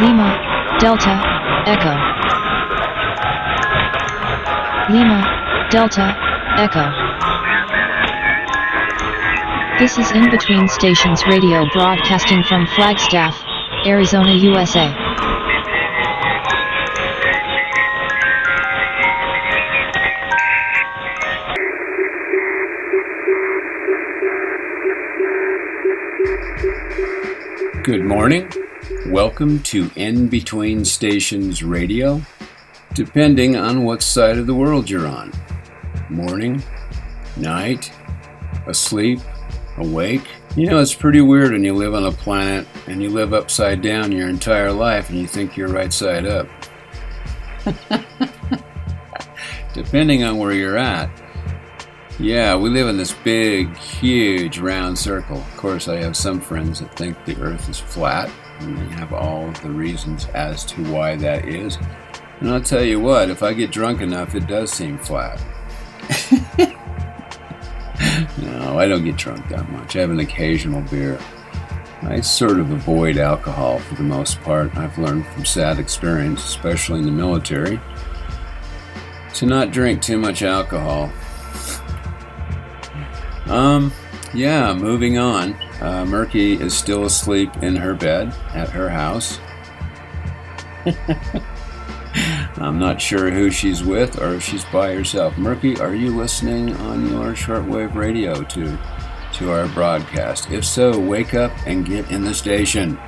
Lima, Delta, Echo. Lima, Delta, Echo. This is In Between Stations Radio broadcasting from Flagstaff, Arizona, USA. Good morning. Welcome to In Between Stations Radio, depending on what side of the world you're on. Morning, night, asleep, awake. You know, it's pretty weird when you live on a planet and you live upside down your entire life and you think you're right side up. depending on where you're at. Yeah, we live in this big, huge round circle. Of course, I have some friends that think the earth is flat, and they have all the reasons as to why that is. And I'll tell you what, if I get drunk enough, it does seem flat. no, I don't get drunk that much. I have an occasional beer. I sort of avoid alcohol for the most part. I've learned from sad experience, especially in the military, to not drink too much alcohol. Um, yeah, moving on. Uh, Murky is still asleep in her bed at her house. I'm not sure who she's with or if she's by herself. Murky, are you listening on your shortwave radio to to our broadcast? If so, wake up and get in the station.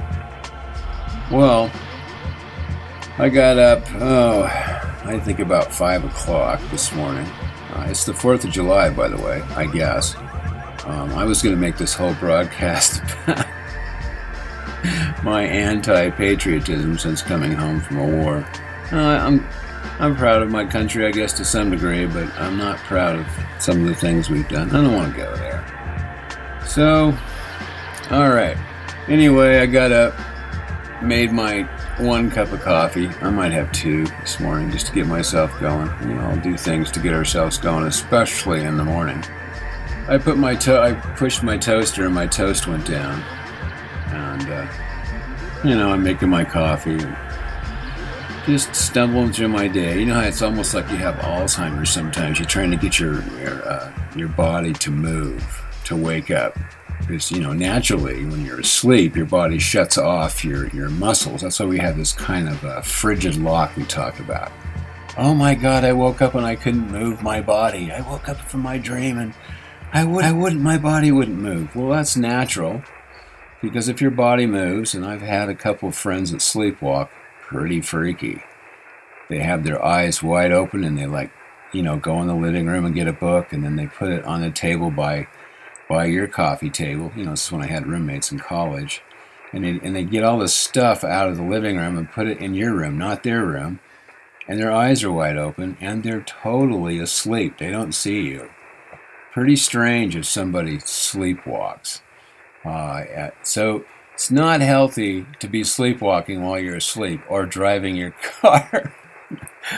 Well, I got up, oh, I think about 5 o'clock this morning. Uh, it's the 4th of July, by the way, I guess. Um, I was going to make this whole broadcast about my anti-patriotism since coming home from a war. Uh, I'm I'm proud of my country, I guess, to some degree, but I'm not proud of some of the things we've done. I don't want to go there. So, all right. Anyway, I got up, made my one cup of coffee. I might have two this morning just to get myself going. You know, I'll do things to get ourselves going, especially in the morning. I put my to- I pushed my toaster and my toast went down, and uh, you know I'm making my coffee, and just stumbling through my day. You know how it's almost like you have Alzheimer's. Sometimes you're trying to get your your, uh, your body to move, to wake up, because you know naturally when you're asleep, your body shuts off your your muscles. That's why we have this kind of uh, frigid lock we talk about. Oh my God! I woke up and I couldn't move my body. I woke up from my dream and I would I wouldn't my body wouldn't move. Well, that's natural. Because if your body moves, and I've had a couple of friends that sleepwalk, pretty freaky. They have their eyes wide open and they like, you know, go in the living room and get a book and then they put it on the table by by your coffee table. You know, this is when I had roommates in college. And they, and they get all this stuff out of the living room and put it in your room, not their room. And their eyes are wide open and they're totally asleep. They don't see you pretty strange if somebody sleepwalks. Uh, so it's not healthy to be sleepwalking while you're asleep or driving your car.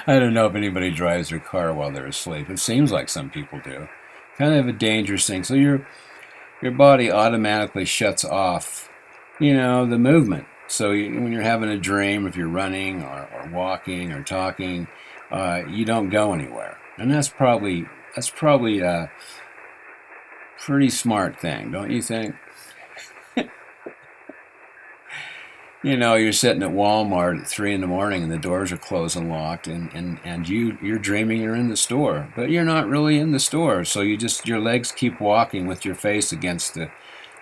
I don't know if anybody drives their car while they're asleep. It seems like some people do. Kind of a dangerous thing. So your your body automatically shuts off, you know, the movement. So you, when you're having a dream, if you're running or, or walking or talking, uh, you don't go anywhere, and that's probably that's probably uh, pretty smart thing, don't you think? you know, you're sitting at Walmart at three in the morning and the doors are closed and locked and, and, and you you're dreaming you're in the store. But you're not really in the store. So you just your legs keep walking with your face against the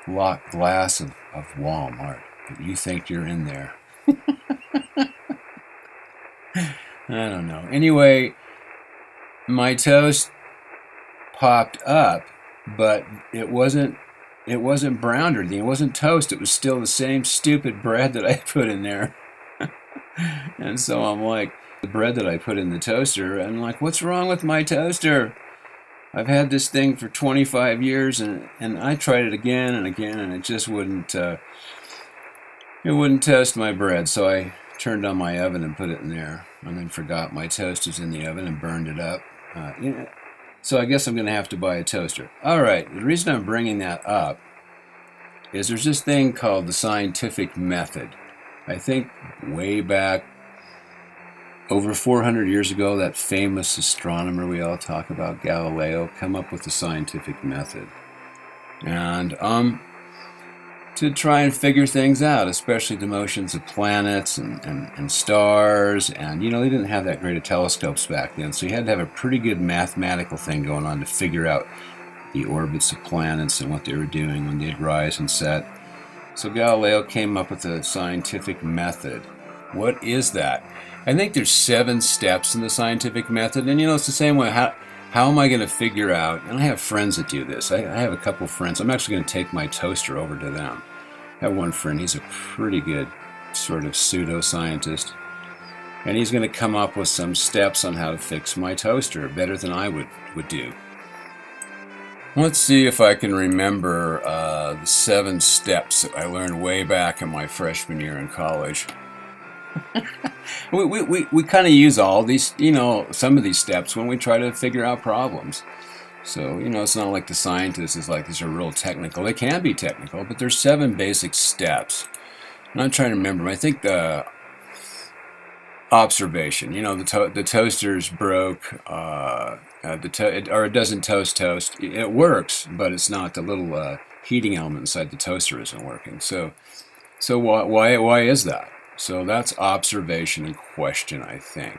locked glass of, of Walmart. But you think you're in there. I don't know. Anyway, my toast popped up but it wasn't it wasn't browned or anything. It wasn't toast. It was still the same stupid bread that I put in there. and so I'm like, the bread that I put in the toaster, I'm like, what's wrong with my toaster? I've had this thing for 25 years, and and I tried it again and again, and it just wouldn't uh, it wouldn't toast my bread. So I turned on my oven and put it in there, and then forgot my toast was in the oven and burned it up. Uh, you know, so I guess I'm going to have to buy a toaster. All right, the reason I'm bringing that up is there's this thing called the scientific method. I think way back over 400 years ago, that famous astronomer we all talk about, Galileo, come up with the scientific method. And um, to try and figure things out, especially the motions of planets and, and, and stars. And, you know, they didn't have that great of telescopes back then, so you had to have a pretty good mathematical thing going on to figure out the orbits of planets and what they were doing when they'd rise and set. So Galileo came up with a scientific method. What is that? I think there's seven steps in the scientific method, and you know, it's the same way. How, how am I going to figure out? And I have friends that do this. I, I have a couple friends. I'm actually going to take my toaster over to them. I have one friend. He's a pretty good sort of pseudo-scientist, and he's going to come up with some steps on how to fix my toaster better than I would would do. Let's see if I can remember uh, the seven steps that I learned way back in my freshman year in college. we we, we, we kind of use all these, you know, some of these steps when we try to figure out problems. So, you know, it's not like the scientists is like these are real technical. They can be technical, but there's seven basic steps. And I'm trying to remember. I think the observation, you know, the, to- the toaster's broke, uh, uh, the to- it, or it doesn't toast toast. It works, but it's not the little uh, heating element inside the toaster isn't working. So, so why, why, why is that? So that's observation and question, I think.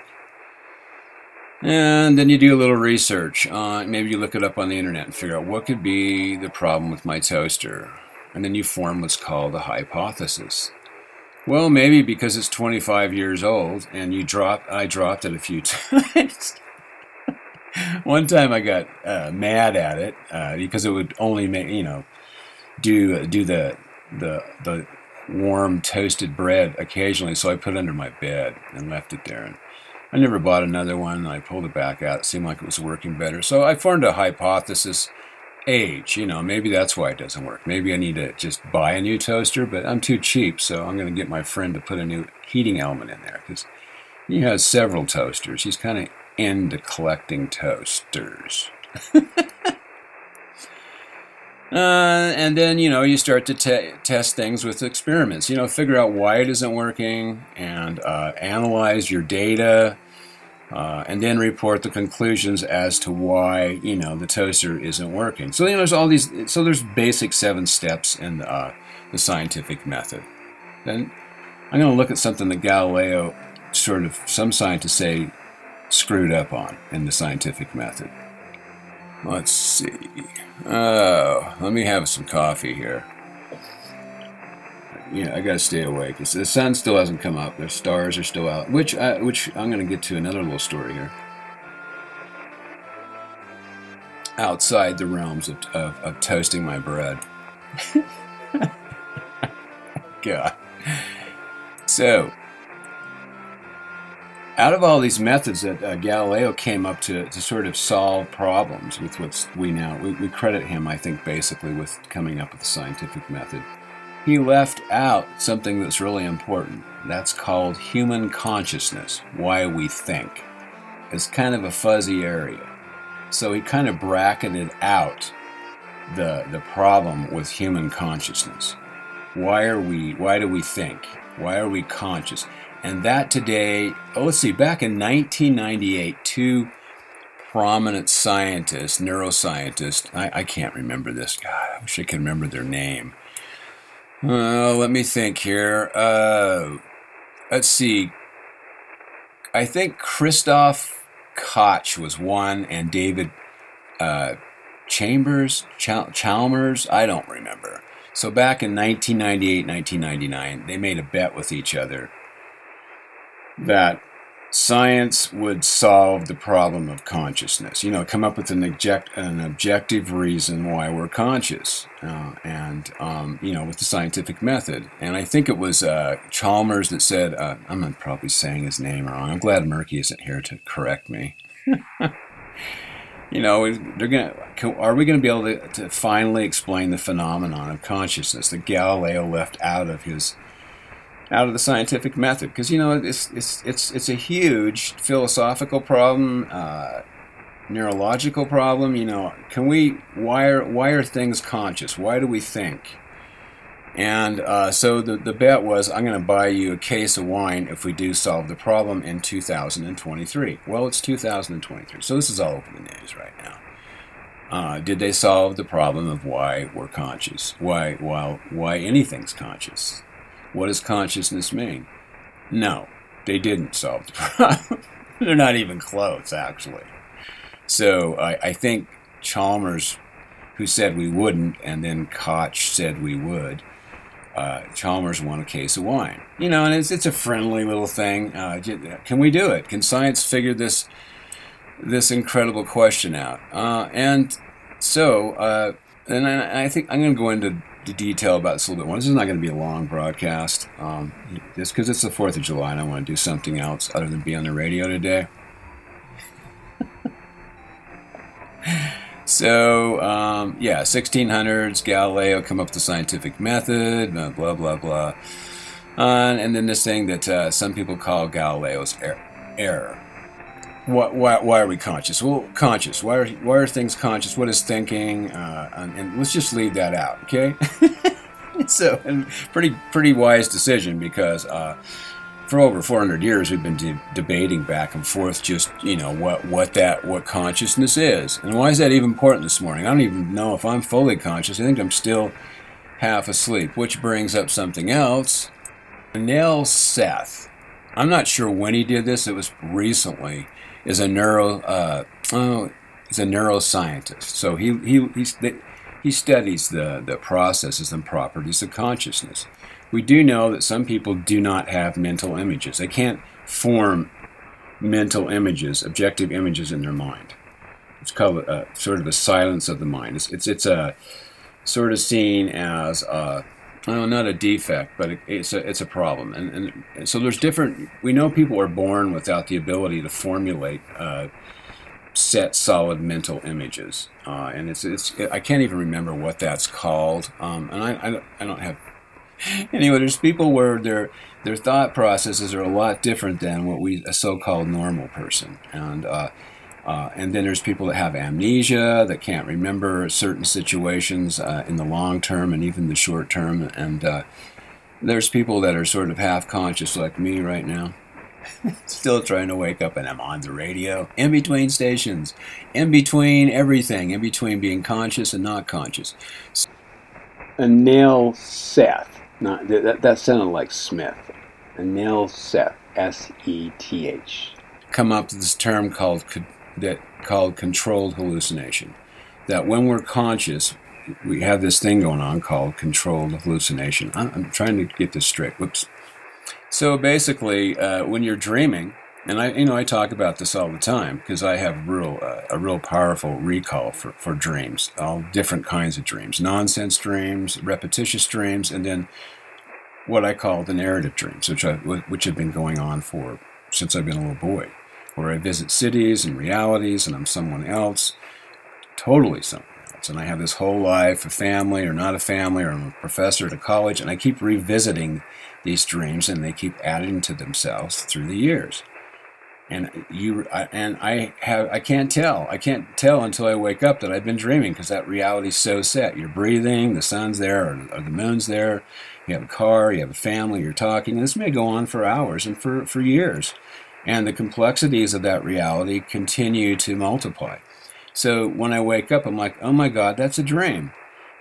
And then you do a little research. Uh, maybe you look it up on the internet and figure out what could be the problem with my toaster. And then you form what's called a hypothesis. Well, maybe because it's 25 years old and you drop, I dropped it a few times. One time I got uh, mad at it uh, because it would only make, you know, do do the the the warm toasted bread occasionally, so I put it under my bed and left it there. And I never bought another one. I pulled it back out. It seemed like it was working better. So I formed a hypothesis. Age, you know, maybe that's why it doesn't work. Maybe I need to just buy a new toaster, but I'm too cheap, so I'm going to get my friend to put a new heating element in there because he has several toasters. He's kind of into collecting toasters. Uh, and then you know you start to te- test things with experiments. You know, figure out why it isn't working, and uh, analyze your data, uh, and then report the conclusions as to why you know the toaster isn't working. So you know, there's all these. So there's basic seven steps in uh, the scientific method. Then I'm going to look at something that Galileo, sort of, some scientists say, screwed up on in the scientific method. Let's see. Oh, let me have some coffee here. Yeah, I gotta stay awake. It's, the sun still hasn't come up. The stars are still out. Which, I, which I'm gonna get to another little story here. Outside the realms of, of, of toasting my bread. God. So, out of all these methods that uh, Galileo came up to, to sort of solve problems with what we now, we, we credit him, I think, basically with coming up with the scientific method. He left out something that's really important. That's called human consciousness, why we think. It's kind of a fuzzy area. So he kind of bracketed out the, the problem with human consciousness. Why are we, why do we think? Why are we conscious? And that today, oh, let's see, back in 1998, two prominent scientists, neuroscientists, I, I can't remember this. God, I wish I could remember their name. Uh, let me think here. Uh, let's see. I think Christoph Koch was one, and David uh, Chambers, Ch- Chalmers, I don't remember. So back in 1998, 1999, they made a bet with each other that science would solve the problem of consciousness. You know, come up with an, object, an objective reason why we're conscious, uh, and um, you know, with the scientific method. And I think it was uh, Chalmers that said, uh, "I'm probably saying his name wrong. I'm glad Murky isn't here to correct me." you know, they're gonna. Are we going to be able to, to finally explain the phenomenon of consciousness that Galileo left out of his out of the scientific method because you know it's it's it's it's a huge philosophical problem, uh, neurological problem. You know, can we why are why are things conscious? Why do we think? And uh, so the, the bet was I'm going to buy you a case of wine if we do solve the problem in 2023. Well, it's 2023, so this is all over the news right now. Uh, did they solve the problem of why we're conscious? Why, why, why anything's conscious? What does consciousness mean? No, they didn't solve the problem. They're not even close, actually. So I, I think Chalmers, who said we wouldn't, and then Koch said we would, uh, Chalmers won a case of wine. You know, and it's it's a friendly little thing. Uh, can we do it? Can science figure this this incredible question out? Uh, and so, uh, and I, I, think I'm going to go into the detail about this a little bit more. This is not going to be a long broadcast, um, just because it's the Fourth of July and I want to do something else other than be on the radio today. So, um, yeah, 1600s, Galileo come up with the scientific method, blah, blah, blah. blah. Uh, and then this thing that uh, some people call Galileo's er- error. What, why, why are we conscious? Well, conscious. Why are, why are things conscious? What is thinking? Uh, and, and, let's just leave that out, okay? so, and pretty pretty wise decision because uh, for over 400 years we've been de- debating back and forth just you know what what that what consciousness is and why is that even important this morning i don't even know if i'm fully conscious i think i'm still half asleep which brings up something else Anil Seth i'm not sure when he did this it was recently is a neuro uh, oh he's a neuroscientist so he he he, he studies the the processes and properties of consciousness we do know that some people do not have mental images. They can't form mental images, objective images in their mind. It's called a, sort of a silence of the mind. It's, it's, it's a sort of seen as a, well, not a defect, but it's a, it's a problem. And, and so there's different, we know people are born without the ability to formulate uh, set solid mental images. Uh, and it's, it's, I can't even remember what that's called. Um, and I, I, I don't have anyway, there's people where their their thought processes are a lot different than what we a so-called normal person, and uh, uh, and then there's people that have amnesia that can't remember certain situations uh, in the long term and even the short term, and uh, there's people that are sort of half conscious like me right now. Still trying to wake up, and I'm on the radio. In between stations, in between everything, in between being conscious and not conscious. Anil Seth not that, that sounded like Smith. Anil Seth, S E T H. Come up with this term called that called controlled hallucination. That when we're conscious, we have this thing going on called controlled hallucination. I'm, trying to get this straight. Whoops. So basically, uh, when you're dreaming, and I, you know, I talk about this all the time because I have real, uh, a real powerful recall for, for dreams, all different kinds of dreams, nonsense dreams, repetitious dreams, and then what I call the narrative dreams, which I, which have been going on for since I've been a little boy, where I visit cities and realities, and I'm someone else, totally someone else, and I have this whole life, a family or not a family, or I'm a professor at a college, and I keep revisiting these dreams, and they keep adding to themselves through the years and you I, and I have I can't tell I can't tell until I wake up that I've been dreaming because that reality's so set. You're breathing, the sun's there, or, or, the moon's there. You have a car, you have a family, you're talking. This may go on for hours and for for years, and the complexities of that reality continue to multiply. So when I wake up, I'm like, oh my God, that's a dream.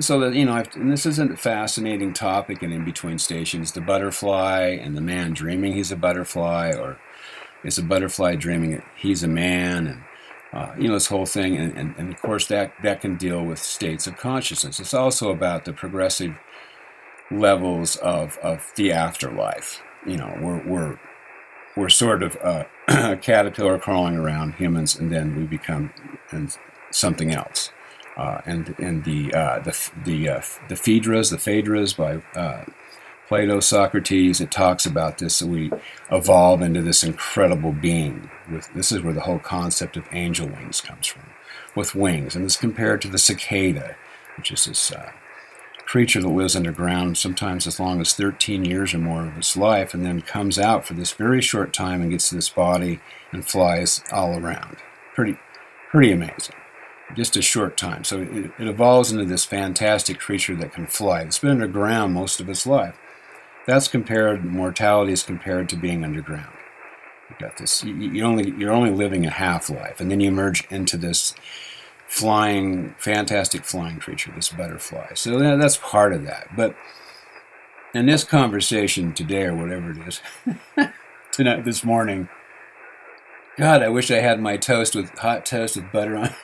So that you know, I've, and this isn't a fascinating topic. And in between stations, the butterfly and the man dreaming he's a butterfly, or it's a butterfly dreaming he's a man and uh, you know this whole thing and, and, and, of course that that can deal with states of consciousness it's also about the progressive levels of, of the afterlife you know we're we're we're sort of a caterpillar crawling around humans and then we become something else uh, and and the uh, the the uh, the Phaedrus the Phaedrus by uh, Plato, Socrates, it talks about this. So we evolve into this incredible being. With this is where the whole concept of angel wings comes from, with wings, and it's compared to the cicada, which is this uh, creature that lives underground, sometimes as long as 13 years or more of its life, and then comes out for this very short time and gets this body and flies all around. Pretty, pretty amazing. just a short time. So it, it evolves into this fantastic creature that can fly. It's been underground most of its life. That's compared, mortality is compared to being underground. You got this. You, you only you're only living a half life, and then you emerge into this flying, fantastic flying creature, this butterfly. So that, that's part of that. But in this conversation today, or whatever it is, tonight, this morning, God, I wish I had my toast with hot toast with butter on.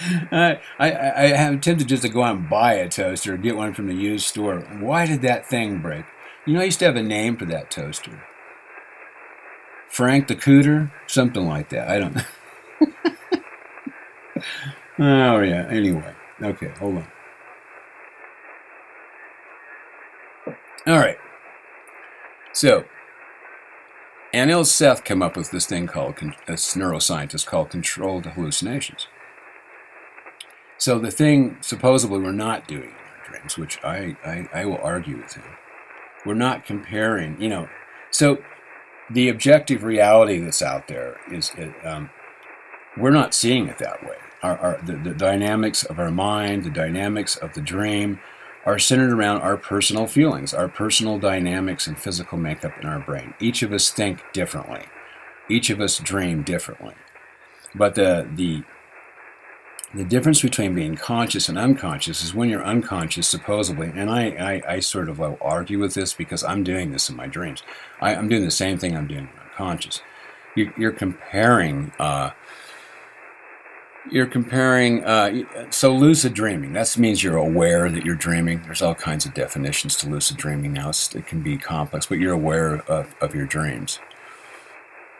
I, I, I am tempted just to go out and buy a toaster get one from the used store. Why did that thing break? You know, I used to have a name for that toaster. Frank the Cooter? Something like that. I don't know. oh, yeah. Anyway. Okay, hold on. All right. So, Anil Seth came up with this thing called, a neuroscientist called controlled hallucinations. So the thing supposedly we're not doing in our dreams, which I, I, I will argue with him, we're not comparing, you know. So the objective reality that's out there is um, we're not seeing it that way. Our, our the, the dynamics of our mind, the dynamics of the dream, are centered around our personal feelings, our personal dynamics and physical makeup in our brain. Each of us think differently. Each of us dream differently. But the the the difference between being conscious and unconscious is when you're unconscious, supposedly, and I, I, I sort of argue with this because I'm doing this in my dreams. I, am doing the same thing I'm doing when I'm conscious. You, you're comparing, uh, you're comparing, uh, so lucid dreaming, that means you're aware that you're dreaming. There's all kinds of definitions to lucid dreaming now. It's, it can be complex, but you're aware of, of your dreams.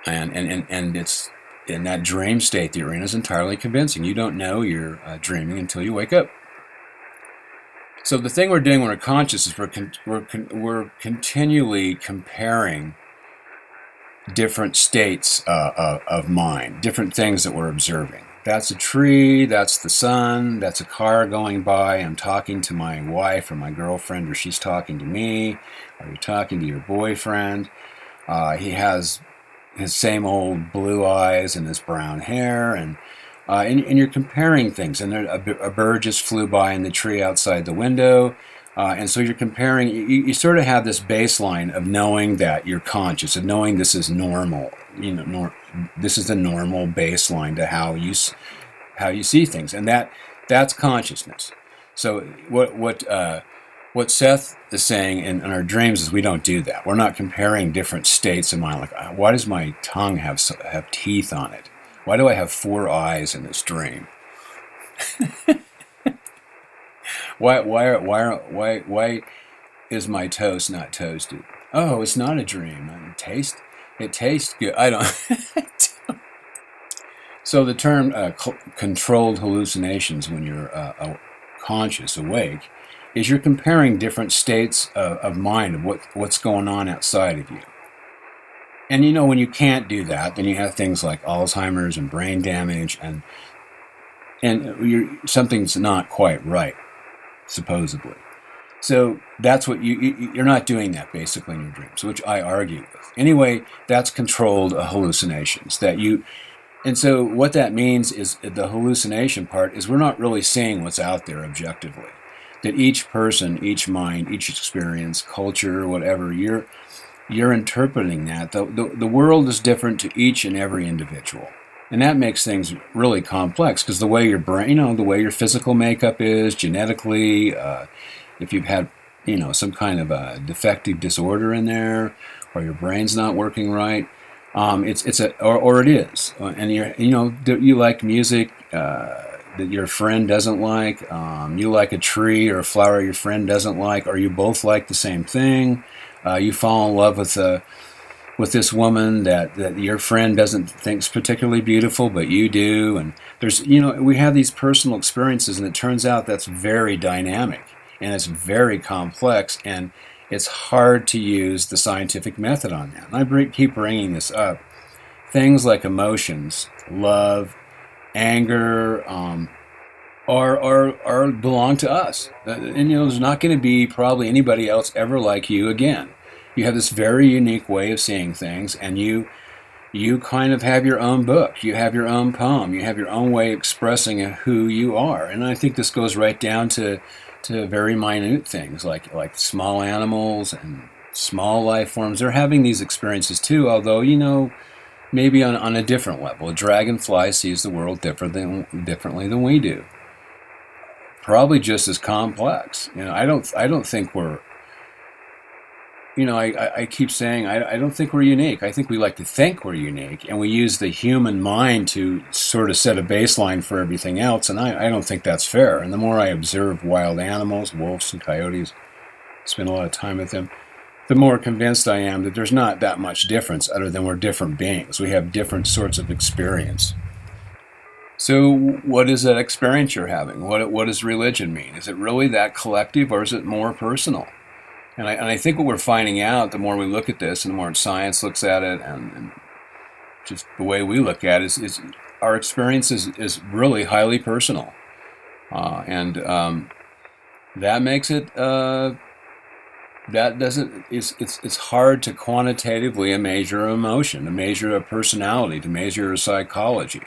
And, and, and, and it's in that dream state you're in is entirely convincing. You don't know you're uh, dreaming until you wake up. So the thing we're doing when we're conscious is we're con- we're con- we're continually comparing different states uh, of, of mind, different things that we're observing. That's a tree. That's the sun. That's a car going by. I'm talking to my wife or my girlfriend, or she's talking to me. Or you're talking to your boyfriend. Uh, he has his same old blue eyes and his brown hair, and uh, and, and, you're comparing things. And a, a, bird just flew by in the tree outside the window, uh, and so you're comparing. You, you, sort of have this baseline of knowing that you're conscious, of knowing this is normal. You know, nor, this is the normal baseline to how you how you see things, and that that's consciousness. So what what uh, what Seth is saying in, in, our dreams is we don't do that. We're not comparing different states of mind. Like, uh, why does my tongue have have teeth on it? Why do I have four eyes in this dream? why why why why why is my toast not toasted? Oh, it's not a dream. I taste it tastes good. I don't. so the term uh, controlled hallucinations when you're uh, conscious, awake is you're comparing different states of, of mind of what, what's going on outside of you. And you know, when you can't do that, then you have things like Alzheimer's and brain damage, and and something's not quite right, supposedly. So that's what you, you are not doing that basically in your dreams, which I argue with. Anyway, that's controlled hallucinations that you. And so what that means is the hallucination part is we're not really seeing what's out there objectively that each person, each mind, each experience, culture, whatever, you're you're interpreting that. The, the, the world is different to each and every individual. And that makes things really complex because the way your brain, you know, the way your physical makeup is, genetically, uh, if you've had, you know, some kind of a defective disorder in there, or your brain's not working right, um, it's it's a or, or it is, and you're you know you like music. Uh, that your friend doesn't like, um, you like a tree or a flower your friend doesn't like, or you both like the same thing. Uh, you fall in love with a with this woman that, that your friend doesn't think's particularly beautiful, but you do. And there's you know we have these personal experiences, and it turns out that's very dynamic and it's very complex, and it's hard to use the scientific method on that. And I bring, keep bringing this up. Things like emotions, love, anger, um, are, are, are belong to us. And you know, there's not going to be probably anybody else ever like you again. You have this very unique way of seeing things, and you you kind of have your own book, you have your own poem, you have your own way of expressing who you are. And I think this goes right down to to very minute things like like small animals and small life forms. They're having these experiences too, although you know maybe on, on a different level. A dragonfly sees the world different than, differently than we do. Probably just as complex. You know, I don't I don't think we're you know, I, I keep saying I, I don't think we're unique. I think we like to think we're unique, and we use the human mind to sort of set a baseline for everything else, and I, I don't think that's fair. And the more I observe wild animals, wolves and coyotes, spend a lot of time with them, the more convinced I am that there's not that much difference other than we're different beings. We have different sorts of experience. So, what is that experience you're having? What, what does religion mean? Is it really that collective or is it more personal? And I, and I think what we're finding out, the more we look at this and the more science looks at it and, and just the way we look at it, is, is our experience is, is really highly personal. Uh, and um, that makes it, uh, that doesn't, it's, it's, it's hard to quantitatively measure emotion, to measure a personality, to measure a psychology.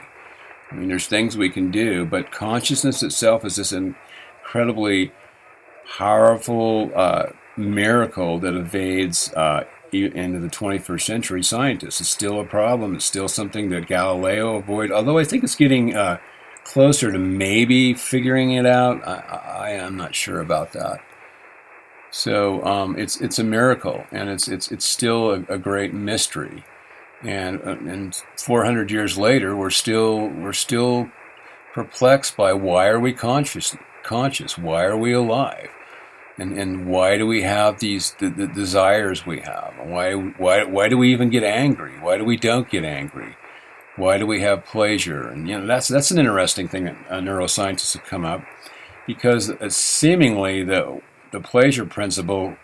I mean, there's things we can do, but consciousness itself is this incredibly powerful uh, miracle that evades uh, into the 21st century scientists. It's still a problem. It's still something that Galileo avoided, although I think it's getting uh, closer to maybe figuring it out. I, am not sure about that. So um, it's it's a miracle, and it's it's it's still a, a great mystery. And uh, and 400 years later, we're still we're still perplexed by why are we conscious conscious? Why are we alive? And and why do we have these the, the desires we have? And why why why do we even get angry? Why do we don't get angry? Why do we have pleasure? And you know that's that's an interesting thing that uh, neuroscientists have come up because uh, seemingly the the pleasure principle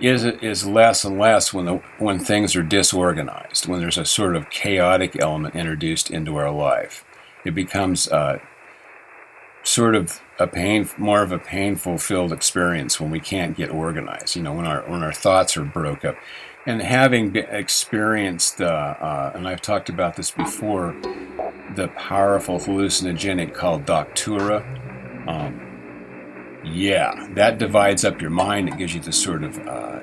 is is less and less when the when things are disorganized when there's a sort of chaotic element introduced into our life. It becomes uh, sort of a pain, more of a painful filled experience when we can't get organized. You know, when our when our thoughts are broke up, and having experienced, uh, uh, and I've talked about this before, the powerful hallucinogenic called Datura. Um, yeah, that divides up your mind. It gives you this sort of uh,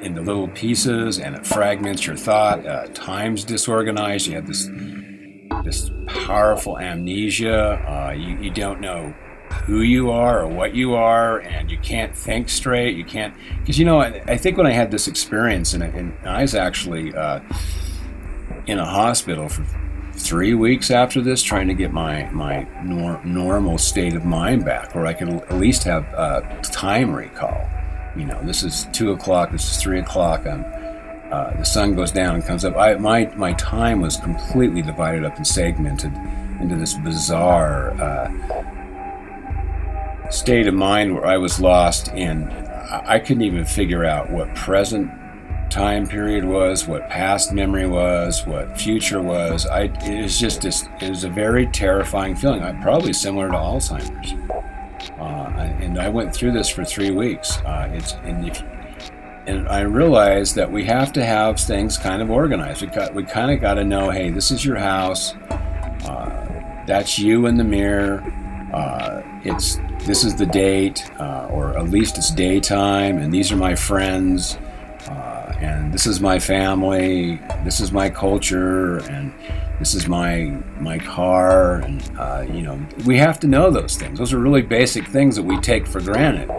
into little pieces, and it fragments your thought. Uh, time's disorganized. You have this this powerful amnesia. Uh, you, you don't know who you are or what you are, and you can't think straight. You can't, because you know, I, I, think when I had this experience, and, and I was actually uh, in a hospital for three weeks after this, trying to get my my nor- normal state of mind back, where I could at least have uh, time recall. You know, this is two o'clock. This is three o'clock. I'm uh, the sun goes down and comes up. I, my my time was completely divided up and segmented into this bizarre uh, state of mind where I was lost and I couldn't even figure out what present time period was, what past memory was, what future was. I it was just this, it was a very terrifying feeling. I probably similar to Alzheimer's. Uh, and I went through this for three weeks. Uh, it's and if and I realized that we have to have things kind of organized. We got we kind of got to know, hey, this is your house. Uh, that's you in the mirror. Uh, it's this is the date, uh, or at least it's daytime, and these are my friends, uh, and this is my family. This is my culture, and this is my my car, and uh, you know we have to know those things. Those are really basic things that we take for granted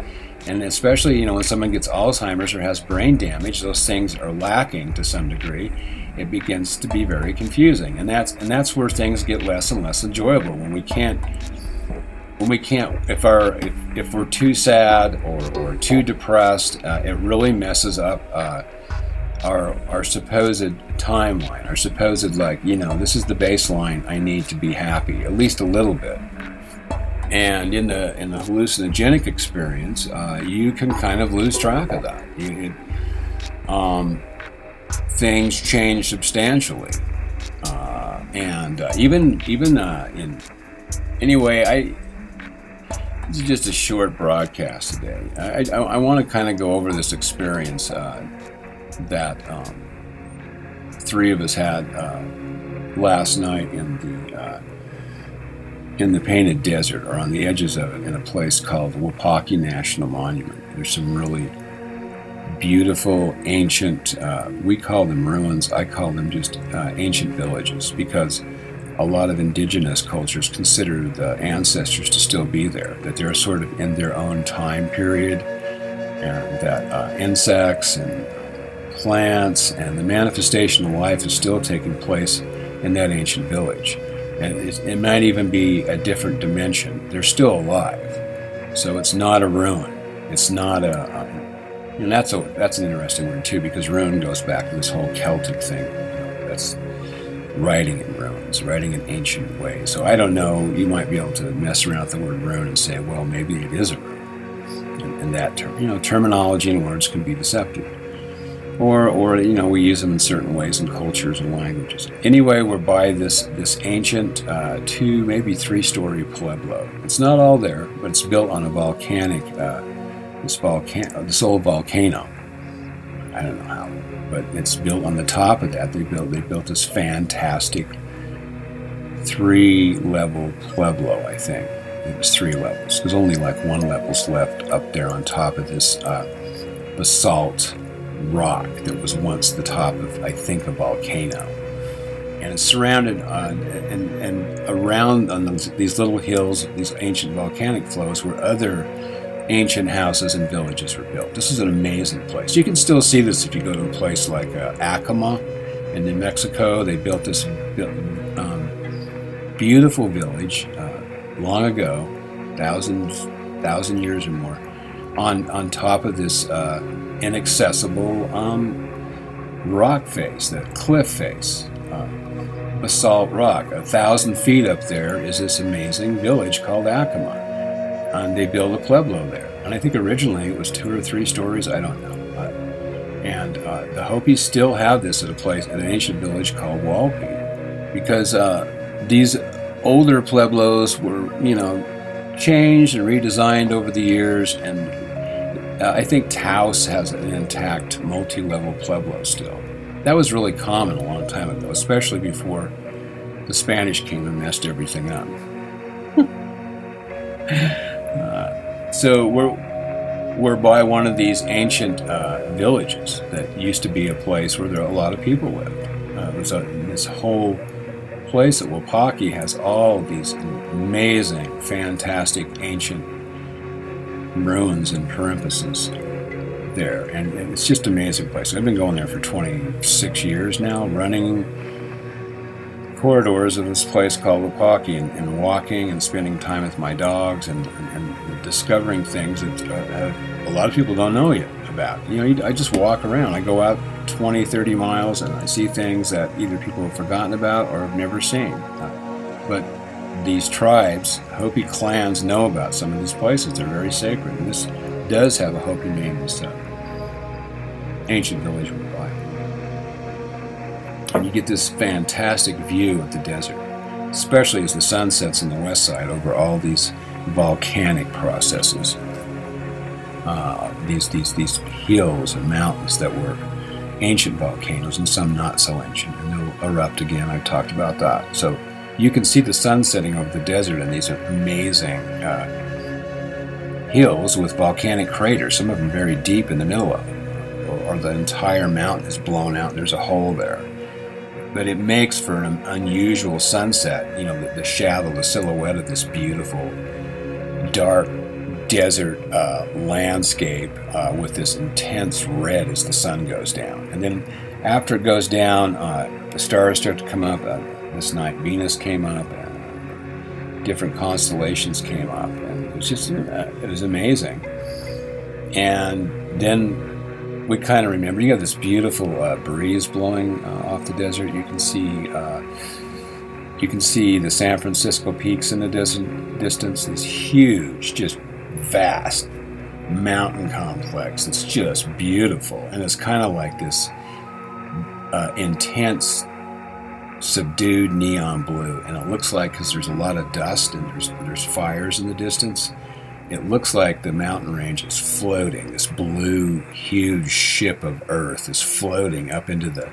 and especially, you know, when someone gets Alzheimer's or has brain damage, those things are lacking to some degree. It begins to be very confusing, and that's and that's where things get less and less enjoyable when we can't when we can't if our if, if we're too sad or, or too depressed, uh, it really messes up uh, our our supposed timeline, our supposed like you know this is the baseline I need to be happy at least a little bit and in the in the hallucinogenic experience, uh, you can kind of lose track of that. You, it, um, things change substantially, uh, and uh, even even uh, in anyway, I this is just a short broadcast today. I, I, I want to kind of go over this experience uh, that um, three of us had uh, last night in the uh, in the Painted Desert, or on the edges of it, in a place called Wupatki National Monument. There's some really beautiful, ancient. Uh, we call them ruins. I call them just uh, ancient villages because a lot of indigenous cultures consider the ancestors to still be there, that they're sort of in their own time period, and that uh, insects and plants and the manifestation of life is still taking place in that ancient village. And it, it might even be a different dimension. They're still alive. So it's not a ruin. It's not a, a and that's a that's an interesting word too because ruin goes back to this whole Celtic thing. You know, that's writing in runes, writing in ancient ways. So I don't know. You might be able to mess around with the word rune and say, well, maybe it is a rune. In, in that term, you know, terminology and words can be deceptive. Or, or you know, we use them in certain ways in cultures and languages. Anyway, we're by this this ancient uh, two, maybe three-story pueblo. It's not all there, but it's built on a volcanic, uh, this volcano, this old volcano. I don't know how but it's built on the top of that. They built they built this fantastic three level pueblo. I think it was three levels. There's only like one level's left up there on top of this uh, basalt rock that was once the top of I think a volcano. And it's surrounded on and, and around on those, these little hills, these ancient volcanic flows, were other ancient houses and villages were built. This is an amazing place. You can still see this if you go to a place like uh, Acoma in New Mexico. They built this um, beautiful village uh, long ago, thousands, thousand years or more, on on top of this uh, inaccessible um, rock face, that cliff face. Uh, basalt rock. A thousand feet up there is this amazing village called Acoma and they built a pueblo there. And I think originally it was two or three stories, I don't know. And uh, the Hopis still have this at a place, at an ancient village called Walpi, because uh, these older pueblos were, you know, changed and redesigned over the years. And uh, I think Taos has an intact multi level pueblo still. That was really common a long time ago, especially before the Spanish came and messed everything up. So we're we're by one of these ancient uh, villages that used to be a place where there a lot of people lived. Uh, there's a, this whole place at Wupatki has all these amazing, fantastic ancient ruins and parimposes there, and it's just an amazing place. I've been going there for 26 years now, running corridors of this place called Wupatki and, and, walking and spending time with my dogs and, and, and discovering things that uh, a lot of people don't know yet about. You know, I just walk around. I go out 20, 30 miles and I see things that either people have forgotten about or have never seen. Uh, but these tribes, Hopi clans, know about some of these places. They're very sacred. And this does have a Hopi name, this uh, ancient village and you get this fantastic view of the desert, especially as the sun sets on the west side over all these volcanic processes. Uh, these, these, these hills and mountains that were ancient volcanoes and some not so ancient, and they'll erupt again. I've talked about that. So you can see the sun setting over the desert, and these amazing uh, hills with volcanic craters, some of them very deep in the middle of it, or, or the entire mountain is blown out, and there's a hole there but it makes for an unusual sunset. You know, the, the shadow, the silhouette of this beautiful, dark desert uh, landscape uh, with this intense red as the sun goes down. And then after it goes down, uh, the stars start to come up. This night, Venus came up, different constellations came up, and it was just uh, it was amazing. And then we kind of remember. You have this beautiful uh, breeze blowing uh, off the desert. You can see you can see the San Francisco peaks in the dis- distance. This huge, just vast mountain complex. It's just beautiful, and it's kind of like this uh, intense, subdued neon blue. And it looks like because there's a lot of dust and there's there's fires in the distance it looks like the mountain range is floating. This blue, huge ship of Earth is floating up into the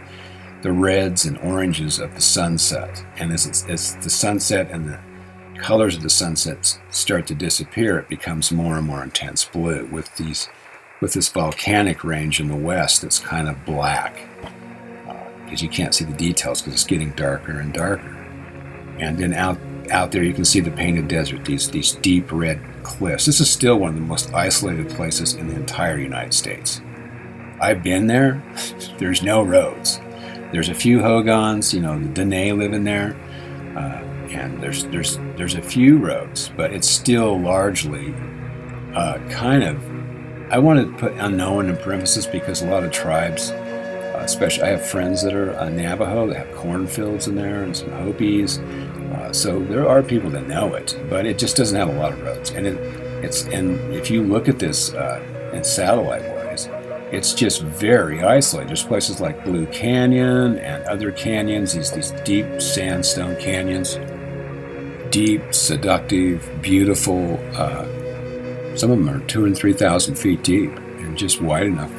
the reds and oranges of the sunset. And as, it's, as the sunset and the colors of the sunset start to disappear, it becomes more and more intense blue with these with this volcanic range in the west that's kind of black because uh, you can't see the details because it's getting darker and darker. And then out out there you can see the painted desert, these these deep red cliffs. This is still one of the most isolated places in the entire United States. I've been there. There's no roads. There's a few Hogans, you know, the Dene live in there, uh, and there's there's there's a few roads, but it's still largely uh, kind of. I want to put unknown in parentheses because a lot of tribes, uh, especially I have friends that are uh, Navajo that have cornfields in there and some Hopis, uh, so there are people that know it, but it just doesn't have a lot of roads, and it, it's and if you look at this uh, in satellite wise, it's just very isolated. There's places like Blue Canyon and other canyons, these, these deep sandstone canyons, deep, seductive, beautiful. Uh, some of them are two and three thousand feet deep and just wide enough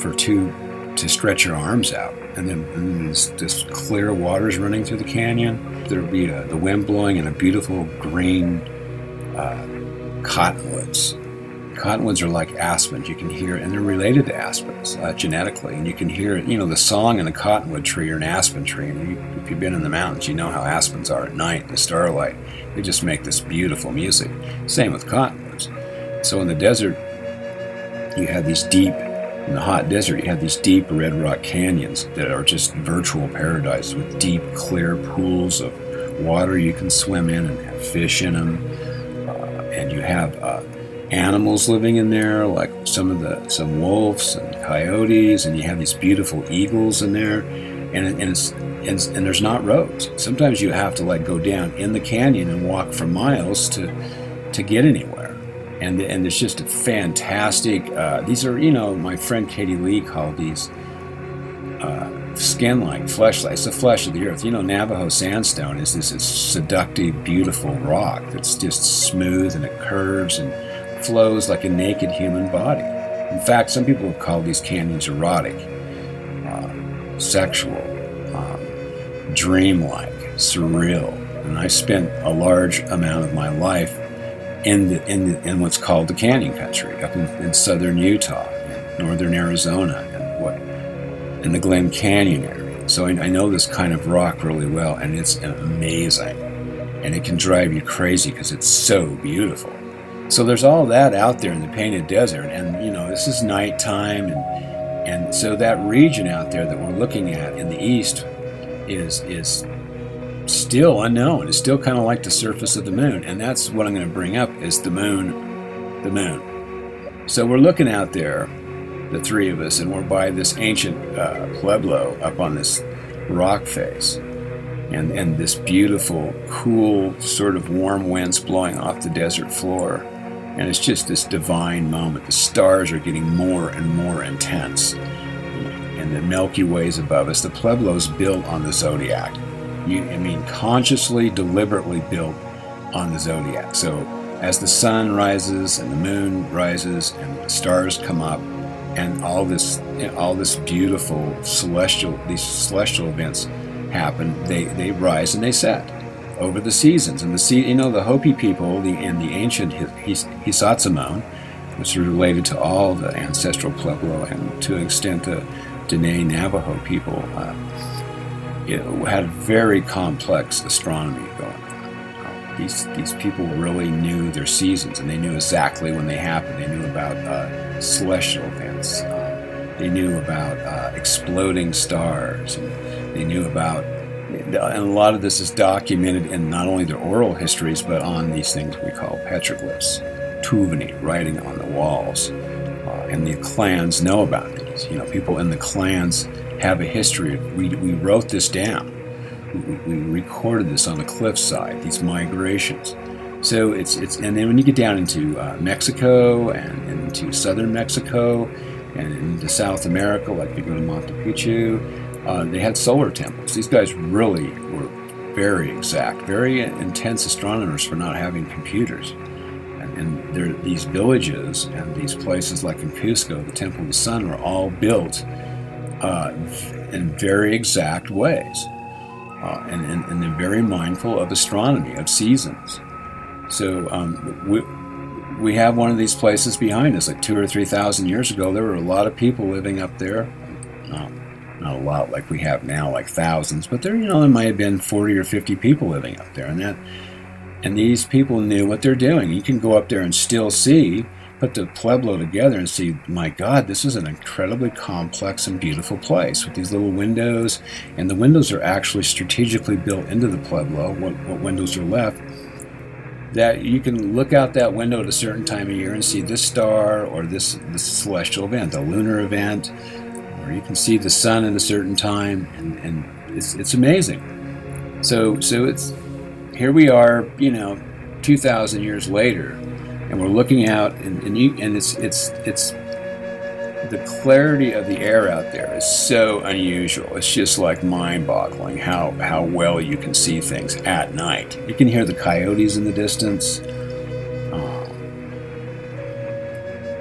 for two to stretch your arms out. And then, and there's this clear waters running through the canyon. There'll be a, the wind blowing and a beautiful green uh, cottonwoods Cottonwoods are like aspens. You can hear, and they're related to aspens uh, genetically. And you can hear, you know, the song in a cottonwood tree or an aspen tree. And you, if you've been in the mountains, you know how aspens are at night, in the starlight. They just make this beautiful music. Same with cottonwoods. So in the desert, you have these deep, in the hot desert, you have these deep red rock canyons that are just virtual paradise with deep, clear pools of water you can swim in and have fish in them. Uh, and you have uh, animals living in there, like some of the some wolves and coyotes, and you have these beautiful eagles in there, and, and it's and, and, there's not roads. Sometimes you have to like go down in the canyon and walk for miles to to get anywhere, and and it's just a fantastic. Uh, these are you know my friend Katie Lee called these. Uh, skin-like, flesh-like. It's the flesh of the earth. You know, Navajo sandstone is this seductive, beautiful rock that's just smooth and it curves and flows like a naked human body. In fact, some people have called these canyons erotic, uh, sexual, um, dreamlike, surreal. And I spent a large amount of my life in, the, in, the, in what's called the canyon country, up in, in southern Utah, in northern Arizona, and what in the Glen Canyon area. So I, I know this kind of rock really well, and it's amazing. And it can drive you crazy because it's so beautiful. So there's all that out there in the painted desert, and you know this is nighttime, and and so that region out there that we're looking at in the east is is still unknown. It's still kind of like the surface of the moon, and that's what I'm going to bring up is the moon, the moon. So we're looking out there, the three of us, and we're by this ancient uh, pueblo up on this rock face and, and this beautiful, cool, sort of warm winds blowing off the desert floor. And it's just this divine moment. The stars are getting more and more intense. And the Milky Way's above us. The Pueblo's built on the zodiac. You, I mean, consciously, deliberately built on the zodiac. So as the sun rises and the moon rises and the stars come up, and all this, all this beautiful celestial, these celestial events happen. They they rise and they set over the seasons. And the sea, you know, the Hopi people, the in the ancient Hisatsinom, which is related to all the ancestral Pueblo and to an extent the Dene Navajo people, uh, it had very complex astronomy going on. these these people really knew their seasons and they knew exactly when they happened. They knew about uh, celestial events. Uh, they knew about uh, exploding stars. And they knew about and a lot of this is documented in not only their oral histories, but on these things we call petroglyphs, tuvani, writing on the walls. Uh, and the clans know about these. You know, people in the clans have a history. Of, we, we wrote this down. We, we recorded this on the cliffside, these migrations. So it's, it's and then when you get down into uh, Mexico and, into southern Mexico and into South America, like you go to Monte Picchu, uh, they had solar temples. These guys really were very exact, very intense astronomers for not having computers. And, and there, these villages and these places like in Cusco, the Temple of the Sun, were all built uh, in very exact ways. Uh, and, and, and, they're very mindful of astronomy, of seasons. So um, we, we have one of these places behind us. Like two or three thousand years ago, there were a lot of people living up there. Not a lot like we have now, like thousands, but there, you know, there might have been 40 or 50 people living up there. And that, and these people knew what they're doing. You can go up there and still see put the Pueblo together and see, my God, this is an incredibly complex and beautiful place with these little windows. And the windows are actually strategically built into the Pueblo, what, what windows are left, that you can look out that window at a certain time of year and see this star or this, this celestial event, a lunar event, or you can see the sun at a certain time, and, and it's, it's amazing. So, so it's here we are, you know, 2,000 years later, and we're looking out, and, and, you, and it's it's it's the clarity of the air out there is so unusual. It's just like mind-boggling how how well you can see things at night. You can hear the coyotes in the distance.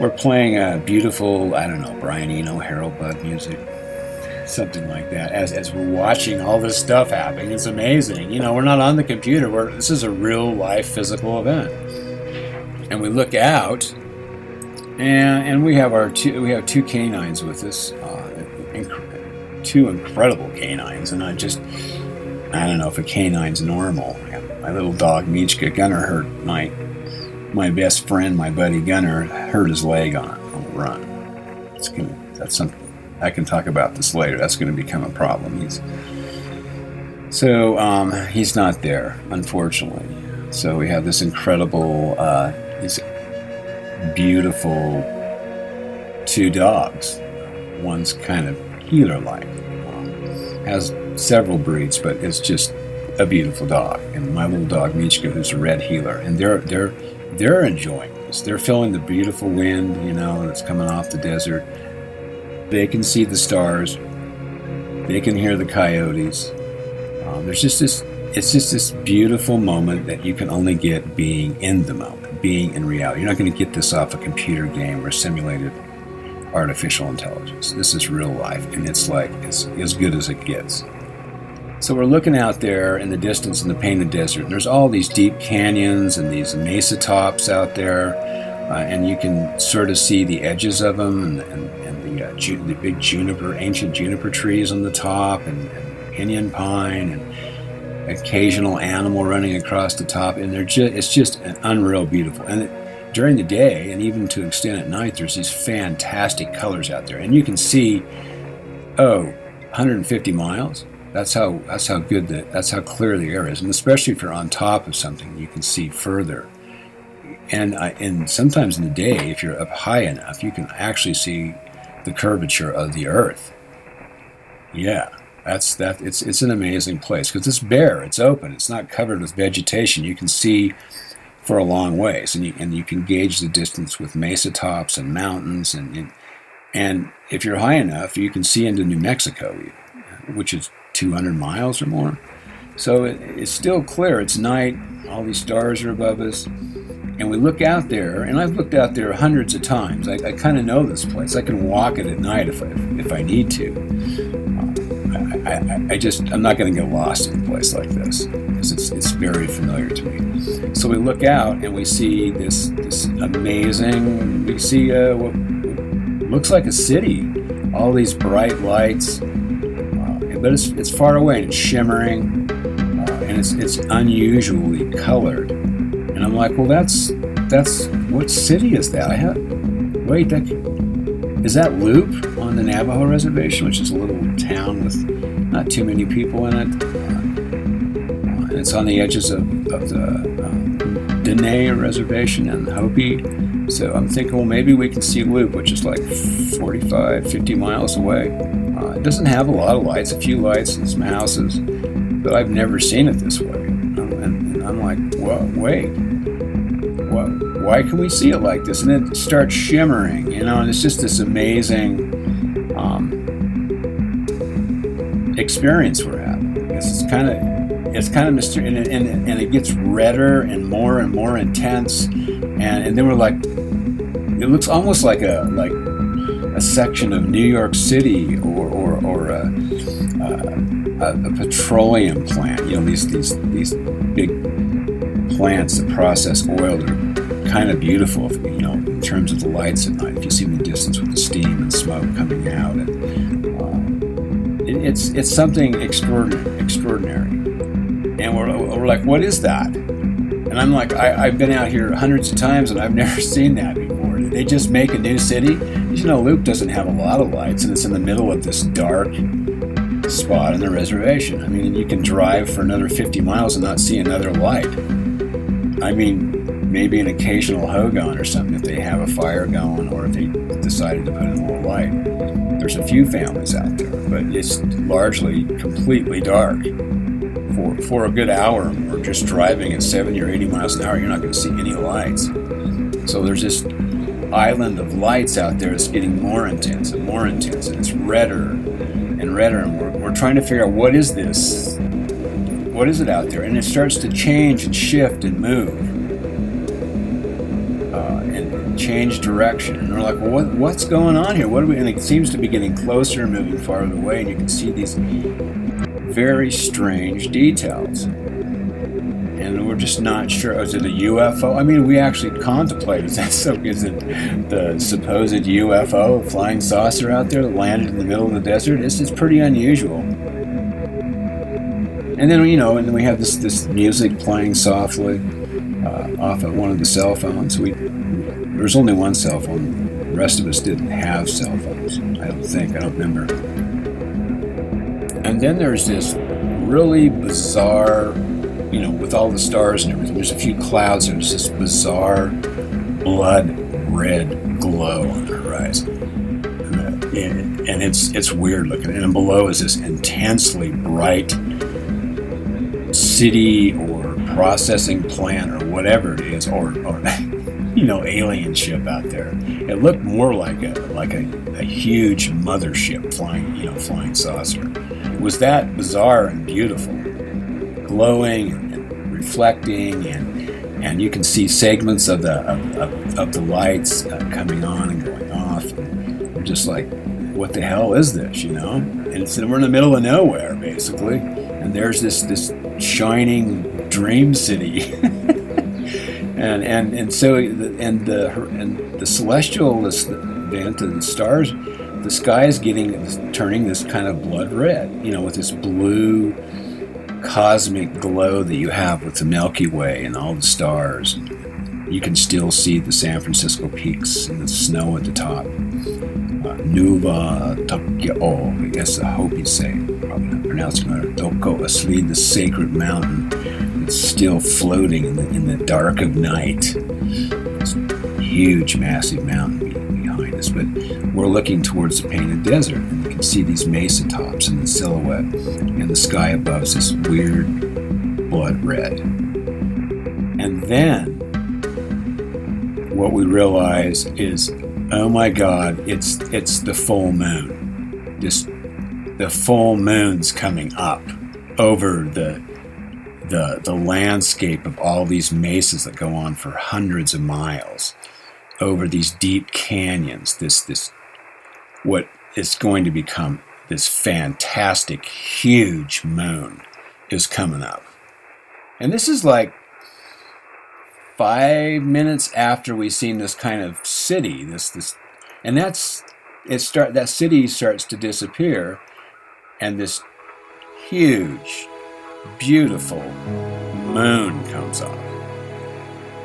We're playing a beautiful, I don't know, Brian Eno, Harold Budd music something like that as, as we're watching all this stuff happening it's amazing. You know we're not on the computer. We're, this is a real life physical event. And we look out, and, and we have our two we have two canines with us, uh, inc- two incredible canines, and I just I don't know if a canine's normal. My little dog Michka Gunner hurt my my best friend, my buddy Gunner, hurt his leg on, on the run. It's gonna that's something I can talk about this later. That's going to become a problem. He's so um, he's not there, unfortunately. So we have this incredible uh, these beautiful two dogs. One's kind of heeler-like, um, has several breeds, but it's just a beautiful dog. And my little dog Michka, who's a red heeler, and they're they're they're enjoying this. They're feeling the beautiful wind, you know, that's coming off the desert. They can see the stars. They can hear the coyotes. Um, there's just this. It's just this beautiful moment that you can only get being in the moment being in reality. You're not going to get this off a computer game or simulated artificial intelligence. This is real life, and it's like it's as good as it gets. So we're looking out there in the distance in the painted desert, and there's all these deep canyons and these mesa tops out there, uh, and you can sort of see the edges of them and, and, and the, uh, ju- the big juniper, ancient juniper trees on the top, and, and pinyon pine, and occasional animal running across the top, and they're just it's just an unreal beautiful. And it, during the day, and even to extent at night, there's these fantastic colors out there, and you can see, oh, 150 miles. That's how that's how good the that's how clear the air is, and especially if you're on top of something, you can see further. And I, and sometimes in the day, if you're up high enough, you can actually see the curvature of the Earth. Yeah, that's that. It's it's an amazing place because it's bare. It's open. It's not covered with vegetation. You can see for a long ways, and you and you can gauge the distance with mesa tops and mountains, and and, and if you're high enough, you can see into New Mexico, which is 200 miles or more. So it, it's still clear. It's night. All these stars are above us, and we look out there. And I've looked out there hundreds of times. I, I kind of know this place. I can walk it at night if I if I need to. I, I, just I'm not going to get lost in a place like this because it's it's very familiar to me. So we look out and we see this this amazing. We see uh, what looks like a city, all these bright lights, uh, but it's it's far away and it's shimmering, uh, and it's it's unusually colored. And I'm like, well, that's that's what city is that? I have wait that is that Leupp on the Navajo reservation, which is a little town with not too many people in it. Uh, it's on the edges of, of the uh, Dene reservation and Hopi. So I'm thinking, well, maybe we can see Leupp, which is like 45, 50 miles away. Doesn't have a lot of lights, a few lights in some houses, but I've never seen it this way. Um, and, and, I'm like, well, wait, well, why can we see it like this? And it starts shimmering, you know, and it's just this amazing experience we're having. It's kind of it's kind of mystery, and, and, and it gets redder and more and more intense, and, and then we're like, it looks almost like a like a section of New York City or, or, or a, a, a, petroleum plant. You know, these, these, these big plants that process oil are kind of beautiful, you know, in terms of the lights at night. If you see them in the distance with the steam and smoke coming out. And, uh, it, it's, it's something extraordinary, extraordinary. And we're, we're like, what is that? And I'm like, I, have been out here hundreds of times and I've never seen that they just make a new city? You know, Leupp doesn't have a lot of lights and it's in the middle of this dark spot on the reservation. I mean, you can drive for another 50 miles and not see another light. I mean, maybe an occasional hogan or something if they have a fire going or if they decided to put in a little light. There's a few families out there, but it's largely completely dark for, for a good hour or just driving at 70 or 80 miles an hour, you're not going to see any lights. So there's this island of lights out there is getting more intense and more intense, and it's redder and redder, and we're, we're trying to figure out what is this? What is it out there? And it starts to change and shift and move. Uh, and change direction. And we're like, well, what, what's going on here? What are we? And it seems to be getting closer and moving farther away, and you can see these very strange details. Just not sure. Is it a UFO? I mean, we actually contemplated that. So, is it the supposed UFO, flying saucer out there that landed in the middle of the desert? It's, it's pretty unusual. And then, you know, and then we have this, this music playing softly uh, off of one of the cell phones. We There's only one cell phone. The rest of us didn't have cell phones. I don't think. I don't remember and then there's this really bizarre, you know, with all the stars and everything, there's a few clouds, there's this bizarre blood red glow on the horizon. And, and it's it's weird looking. And below is this intensely bright city or processing plant or whatever it is, or, or you know, alien ship out there. It looked more like a like a, a huge mothership flying, you know, flying saucer It was that bizarre and beautiful, glowing and reflecting, and and you can see segments of the of, of, of the lights uh, coming on and going off. And you're just like, what the hell is this? You know? And it's, we're in the middle of nowhere, basically, and there's this this shining dream city. and and and so and the and the celestial event and the stars the sky is getting turning this kind of blood red, you know, with this blue cosmic glow that you have with the Milky Way and all the stars. You can still see the San Francisco peaks and the snow at the top. Uh, Nuva Tokyo, I guess I hope you say, probably not pronouncing it. Toko Asli, the sacred mountain that's still floating in the, in the dark of night. This huge, massive mountain behind us, but we're looking towards the painted desert, can see these mesa tops in the silhouette, and the sky above is this weird blood red. And then what we realize is, oh my God, it's it's the full moon. This the full moon's coming up over the the the landscape of all these mesas that go on for hundreds of miles over these deep canyons, this this what is going to become this fantastic huge moon is coming up. And this is like five minutes after we've seen this kind of city, this this and that's it start that city starts to disappear and this huge beautiful moon comes up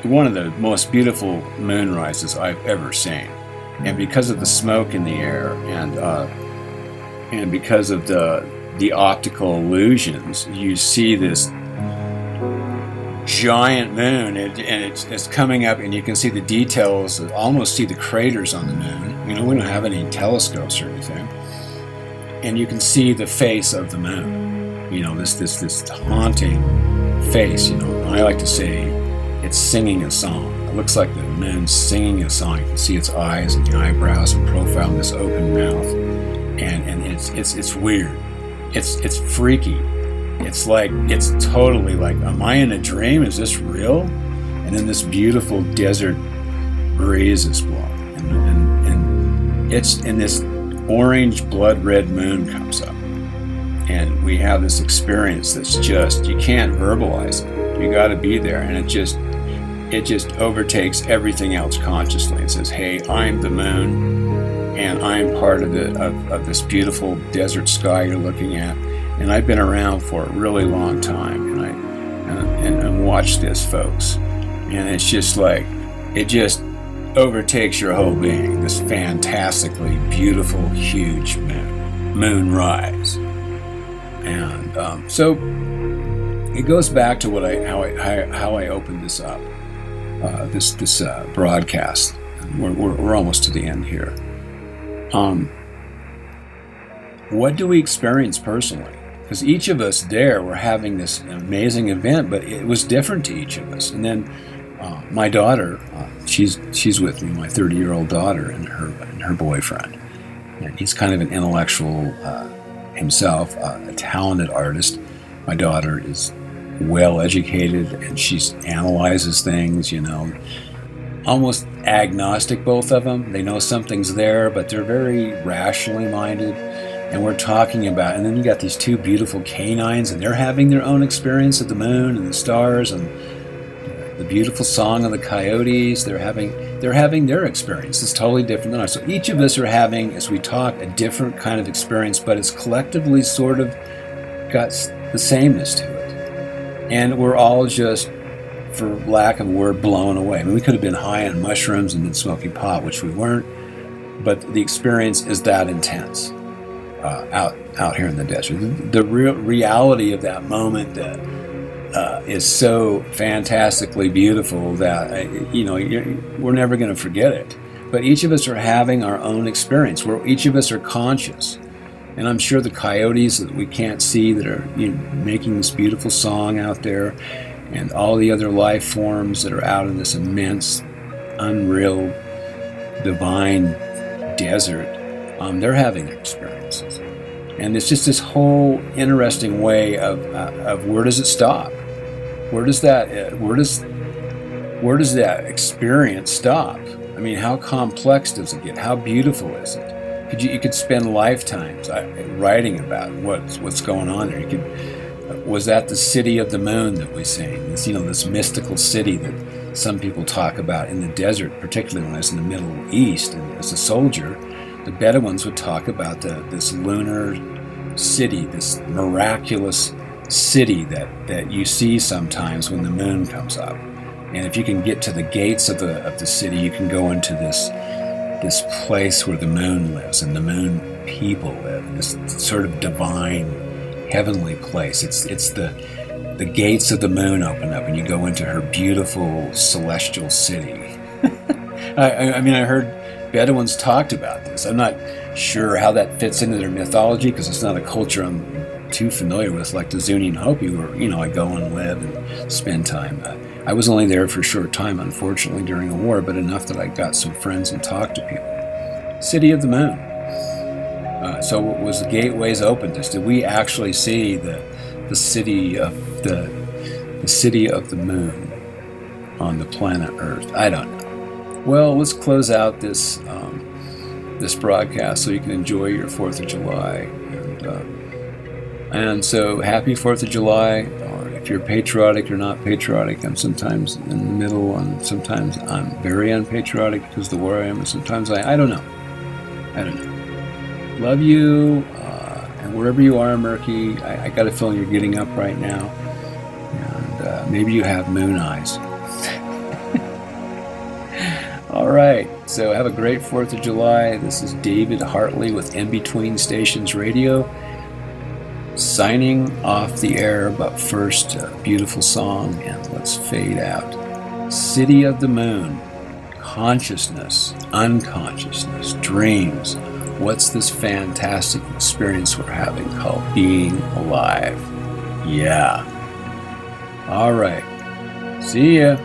one of the most beautiful moonrises I've ever seen. And because of the smoke in the air and uh, and because of the the optical illusions, you see this giant moon. And, and it's, it's coming up and you can see the details almost see the craters on the moon. You know we don't have any telescopes or anything. And you can see the face of the moon. You know this this this haunting face you know. I like to say it's singing a song. It looks like the moon's singing a song. You can see its eyes and the eyebrows and profile and this open mouth. And and it's it's it's weird. It's it's freaky. It's like it's totally like, am I in a dream? Is this real? And then this beautiful desert breeze is blowing. And, and, and it's in this orange blood red moon comes up and we have this experience that's just you can't verbalize it you got to be there and it just it just overtakes everything else consciously and says hey i'm the moon and i'm part of the of, of this beautiful desert sky you're looking at and i've been around for a really long time and i and, and watch this folks. And it's just like it just overtakes your whole being this fantastically beautiful huge moon moonrise and um, so it goes back to what I how I how I opened this up, uh, this this uh, broadcast. We're, we're, we're almost to the end here. Um, what do we experience personally? Because each of us there were having this amazing event, but it was different to each of us. And then uh, my daughter, uh, she's she's with me, my 30 year old daughter, and her and her boyfriend, and he's kind of an intellectual uh, himself, a talented artist. My daughter is well educated and she analyzes things, you know, almost agnostic, both of them. They know something's there, but they're very rationally minded. And we're talking about, and then you got these two beautiful canines, and they're having their own experience of the moon and the stars and the beautiful song of the coyotes. They're having they're having their experience. It's totally different than ours. So each of us are having, as we talk, a different kind of experience, but it's collectively sort of got the sameness to it. And we're all just, for lack of a word, blown away. I mean, we could have been high on mushrooms and been smoking pot, which we weren't, but the experience is that intense uh, out out here in the desert. The, the real reality of that moment that uh, is so fantastically beautiful that uh, you know we're never going to forget it. But each of us are having our own experience where each of us are conscious. And I'm sure the coyotes that we can't see that are you know, making this beautiful song out there, and all the other life forms that are out in this immense, unreal, divine desert, um, they're having their experiences. And it's just this whole interesting way of, uh, of where does it stop? Where does that uh, where does where does that experience stop? I mean, how complex does it get? How beautiful is it? Could you, you could spend lifetimes uh, writing about what's what's going on there. You could uh, was that the city of the moon that we sing? This you know this mystical city that some people talk about in the desert, particularly when I was in the Middle East and as a soldier. The Bedouins would talk about the, this lunar city, this miraculous city that, that you see sometimes when the moon comes up. And if you can get to the gates of the of the city, you can go into this this place where the moon lives and the moon people live. This sort of divine, heavenly place. It's it's the the gates of the moon open up and you go into her beautiful celestial city. I, I mean, I heard Bedouins talked about this. I'm not sure how that fits into their mythology because it's not a culture I'm too familiar with, like the Zuni and Hopi, where you know I go and live and spend time. Uh, I was only there for a short time, unfortunately, during the war, but enough that I got some friends and talked to people. City of the Moon. Uh, so was the gateways open to us? Did we actually see the the city of the the city of the moon on the planet Earth? I don't know. Well, let's close out this um, this broadcast so you can enjoy your Fourth of July and. Uh, and so, happy 4th of July, or if you're patriotic or not patriotic, I'm sometimes in the middle, and sometimes I'm very unpatriotic because of the war I am, and sometimes I, I don't know. I don't know. Love you, uh, and wherever you are, Murky, I, I got a feeling you're getting up right now, and uh, maybe you have moon eyes. All right, so have a great 4th of July. This is David Hartley with In Between Stations Radio signing off the air, but first, a beautiful song, and let's fade out. City of the Moon, consciousness, unconsciousness, dreams. What's this fantastic experience we're having called being alive? Yeah. All right. See ya.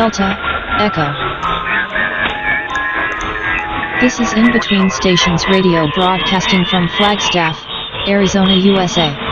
Delta, Echo. This is In Between Stations Radio broadcasting from Flagstaff, Arizona, USA.